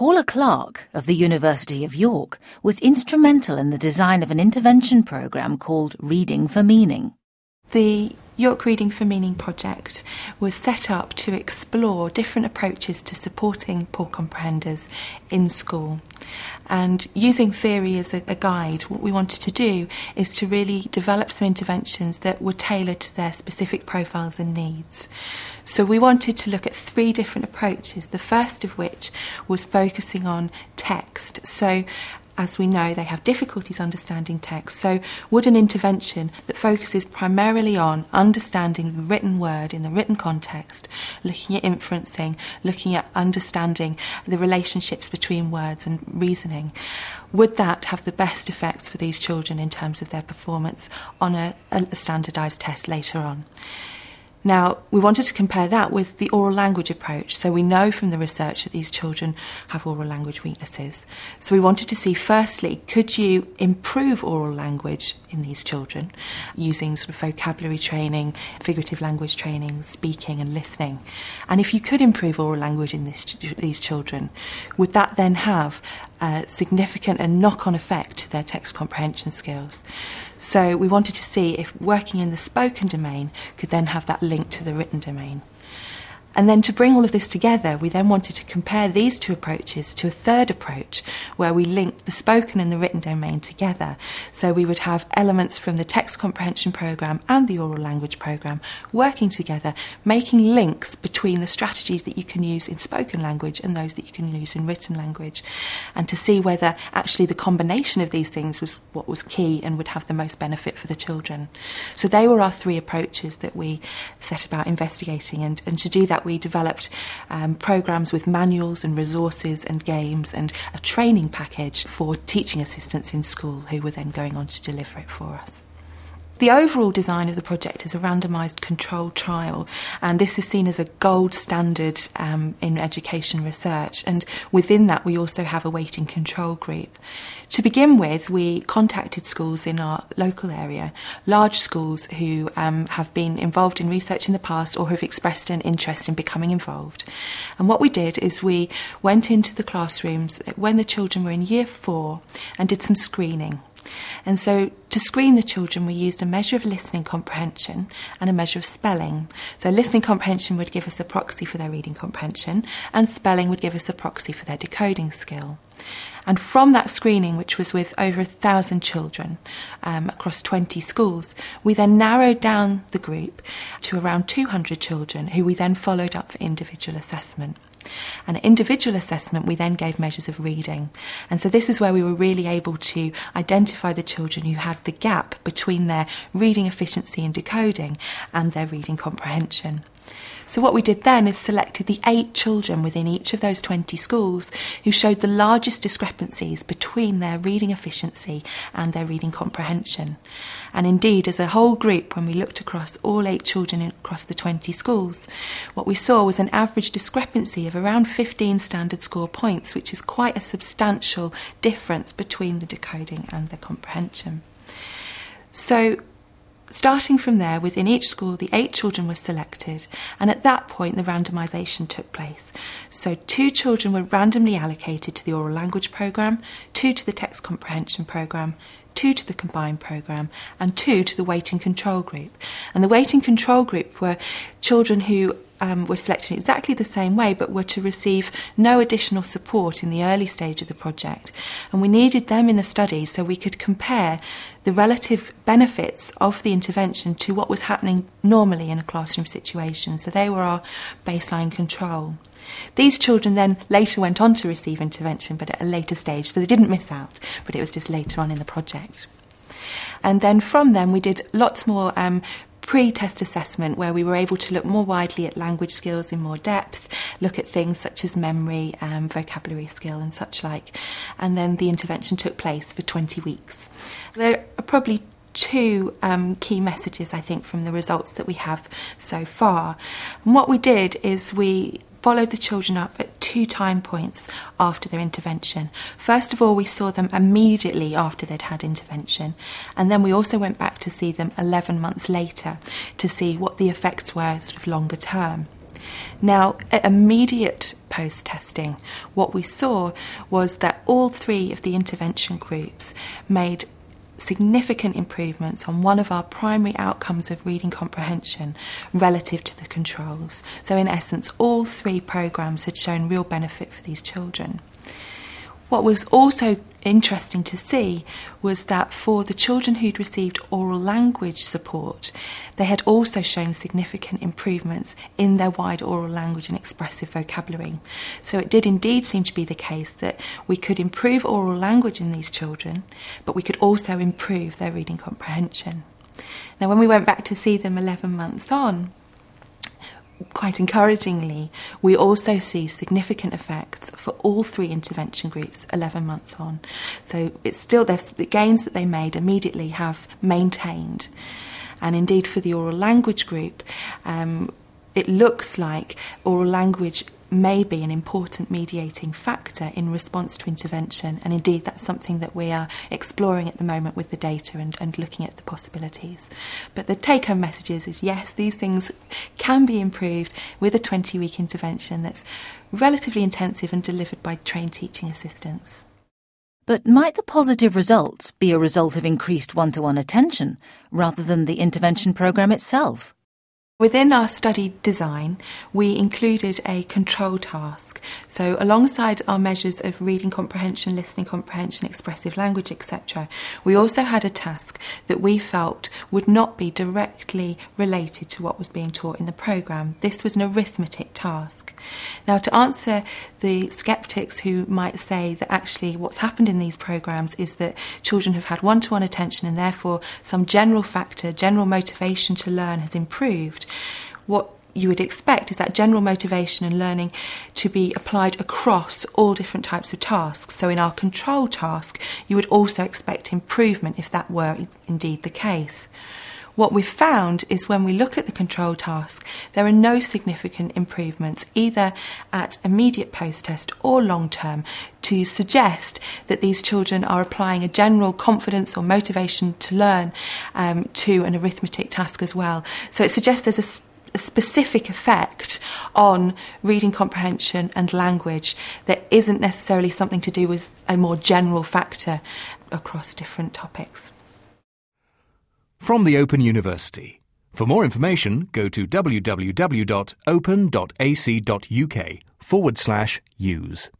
Paula Clarke of the University of York was instrumental in the design of an intervention programme called Reading for Meaning. The York Reading for Meaning project was set up to explore different approaches to supporting poor comprehenders in school. And using theory as a, a, guide, what we wanted to do is to really develop some interventions that were tailored to their specific profiles and needs. So we wanted to look at three different approaches, the first of which was focusing on text. So as we know, they have difficulties understanding text. So, would an intervention that focuses primarily on understanding the written word in the written context, looking at inferencing, looking at understanding the relationships between words and reasoning, would that have the best effects for these children in terms of their performance on a, a standardised test later on? Now, we wanted to compare that with the oral language approach. So, we know from the research that these children have oral language weaknesses. So, we wanted to see firstly, could you improve oral language in these children using sort of vocabulary training, figurative language training, speaking, and listening? And if you could improve oral language in this, these children, would that then have significant and knock on effect to their text comprehension skills? So we wanted to see if working in the spoken domain could then have that link to the written domain. And then to bring all of this together, we then wanted to compare these two approaches to a third approach where we linked the spoken and the written domain together. So we would have elements from the text comprehension program and the oral language program working together, making links between the strategies that you can use in spoken language and those that you can use in written language, and to see whether actually the combination of these things was what was key and would have the most benefit for the children. So they were our three approaches that we set about investigating, and, and to do that, we developed um, programs with manuals and resources and games and a training package for teaching assistants in school who were then going on to deliver it for us. The overall design of the project is a randomised controlled trial, and this is seen as a gold standard um, in education research. And within that, we also have a waiting control group. To begin with, we contacted schools in our local area, large schools who um, have been involved in research in the past or have expressed an interest in becoming involved. And what we did is we went into the classrooms when the children were in year four and did some screening. And so to screen the children, we used a measure of listening comprehension and a measure of spelling. So listening comprehension would give us a proxy for their reading comprehension, and spelling would give us a proxy for their decoding skill. And from that screening, which was with over a thousand children um, across 20 schools, we then narrowed down the group to around 200 children who we then followed up for individual assessment. And individual assessment, we then gave measures of reading. And so this is where we were really able to identify the children who had the gap between their reading efficiency and decoding and their reading comprehension. So, what we did then is selected the eight children within each of those 20 schools who showed the largest discrepancies between their reading efficiency and their reading comprehension. And indeed, as a whole group, when we looked across all eight children across the 20 schools, what we saw was an average discrepancy of around 15 standard score points, which is quite a substantial difference between the decoding and the comprehension. So, Starting from there, within each school, the eight children were selected, and at that point, the randomisation took place. So, two children were randomly allocated to the oral language programme, two to the text comprehension programme, two to the combined programme, and two to the waiting control group. And the waiting control group were children who um, were selected exactly the same way, but were to receive no additional support in the early stage of the project. And we needed them in the study so we could compare the relative benefits of the intervention to what was happening normally in a classroom situation. So they were our baseline control. These children then later went on to receive intervention, but at a later stage, so they didn't miss out, but it was just later on in the project. And then from them, we did lots more um, pre test assessment where we were able to look more widely at language skills in more depth, look at things such as memory, um, vocabulary skill, and such like. And then the intervention took place for 20 weeks. There are probably two um, key messages, I think, from the results that we have so far. And what we did is we followed the children up at two time points after their intervention. First of all, we saw them immediately after they'd had intervention, and then we also went back to see them 11 months later to see what the effects were sort of longer term. Now, at immediate post testing, what we saw was that all three of the intervention groups made significant improvements on one of our primary outcomes of reading comprehension relative to the controls. So, in essence, all three programs had shown real benefit for these children. What was also interesting to see was that for the children who'd received oral language support, they had also shown significant improvements in their wide oral language and expressive vocabulary. So it did indeed seem to be the case that we could improve oral language in these children, but we could also improve their reading comprehension. Now, when we went back to see them 11 months on, quite encouragingly, we also see significant effects for all three intervention groups 11 months on. So it's still the gains that they made immediately have maintained. And indeed, for the oral language group, um, it looks like oral language may be an important mediating factor in response to intervention. And indeed, that's something that we are exploring at the moment with the data and, and looking at the possibilities. But the take home message is, is yes, these things can be improved with a 20 week intervention that's relatively intensive and delivered by trained teaching assistants. But might the positive results be a result of increased one to one attention rather than the intervention programme itself? Within our study design, we included a control task. So, alongside our measures of reading comprehension, listening comprehension, expressive language, etc., we also had a task that we felt would not be directly related to what was being taught in the programme. This was an arithmetic task. Now, to answer the skeptics who might say that actually what's happened in these programmes is that children have had one to one attention and therefore some general factor, general motivation to learn has improved what you would expect is that general motivation and learning to be applied across all different types of tasks. So, in our control task, you would also expect improvement if that were indeed the case. What we've found is when we look at the control task, there are no significant improvements either at immediate post test or long term to suggest that these children are applying a general confidence or motivation to learn um, to an arithmetic task as well. So it suggests there's a a specific effect on reading comprehension and language that isn't necessarily something to do with a more general factor across different topics. From the Open University. For more information, go to www.open.ac.uk forward slash use.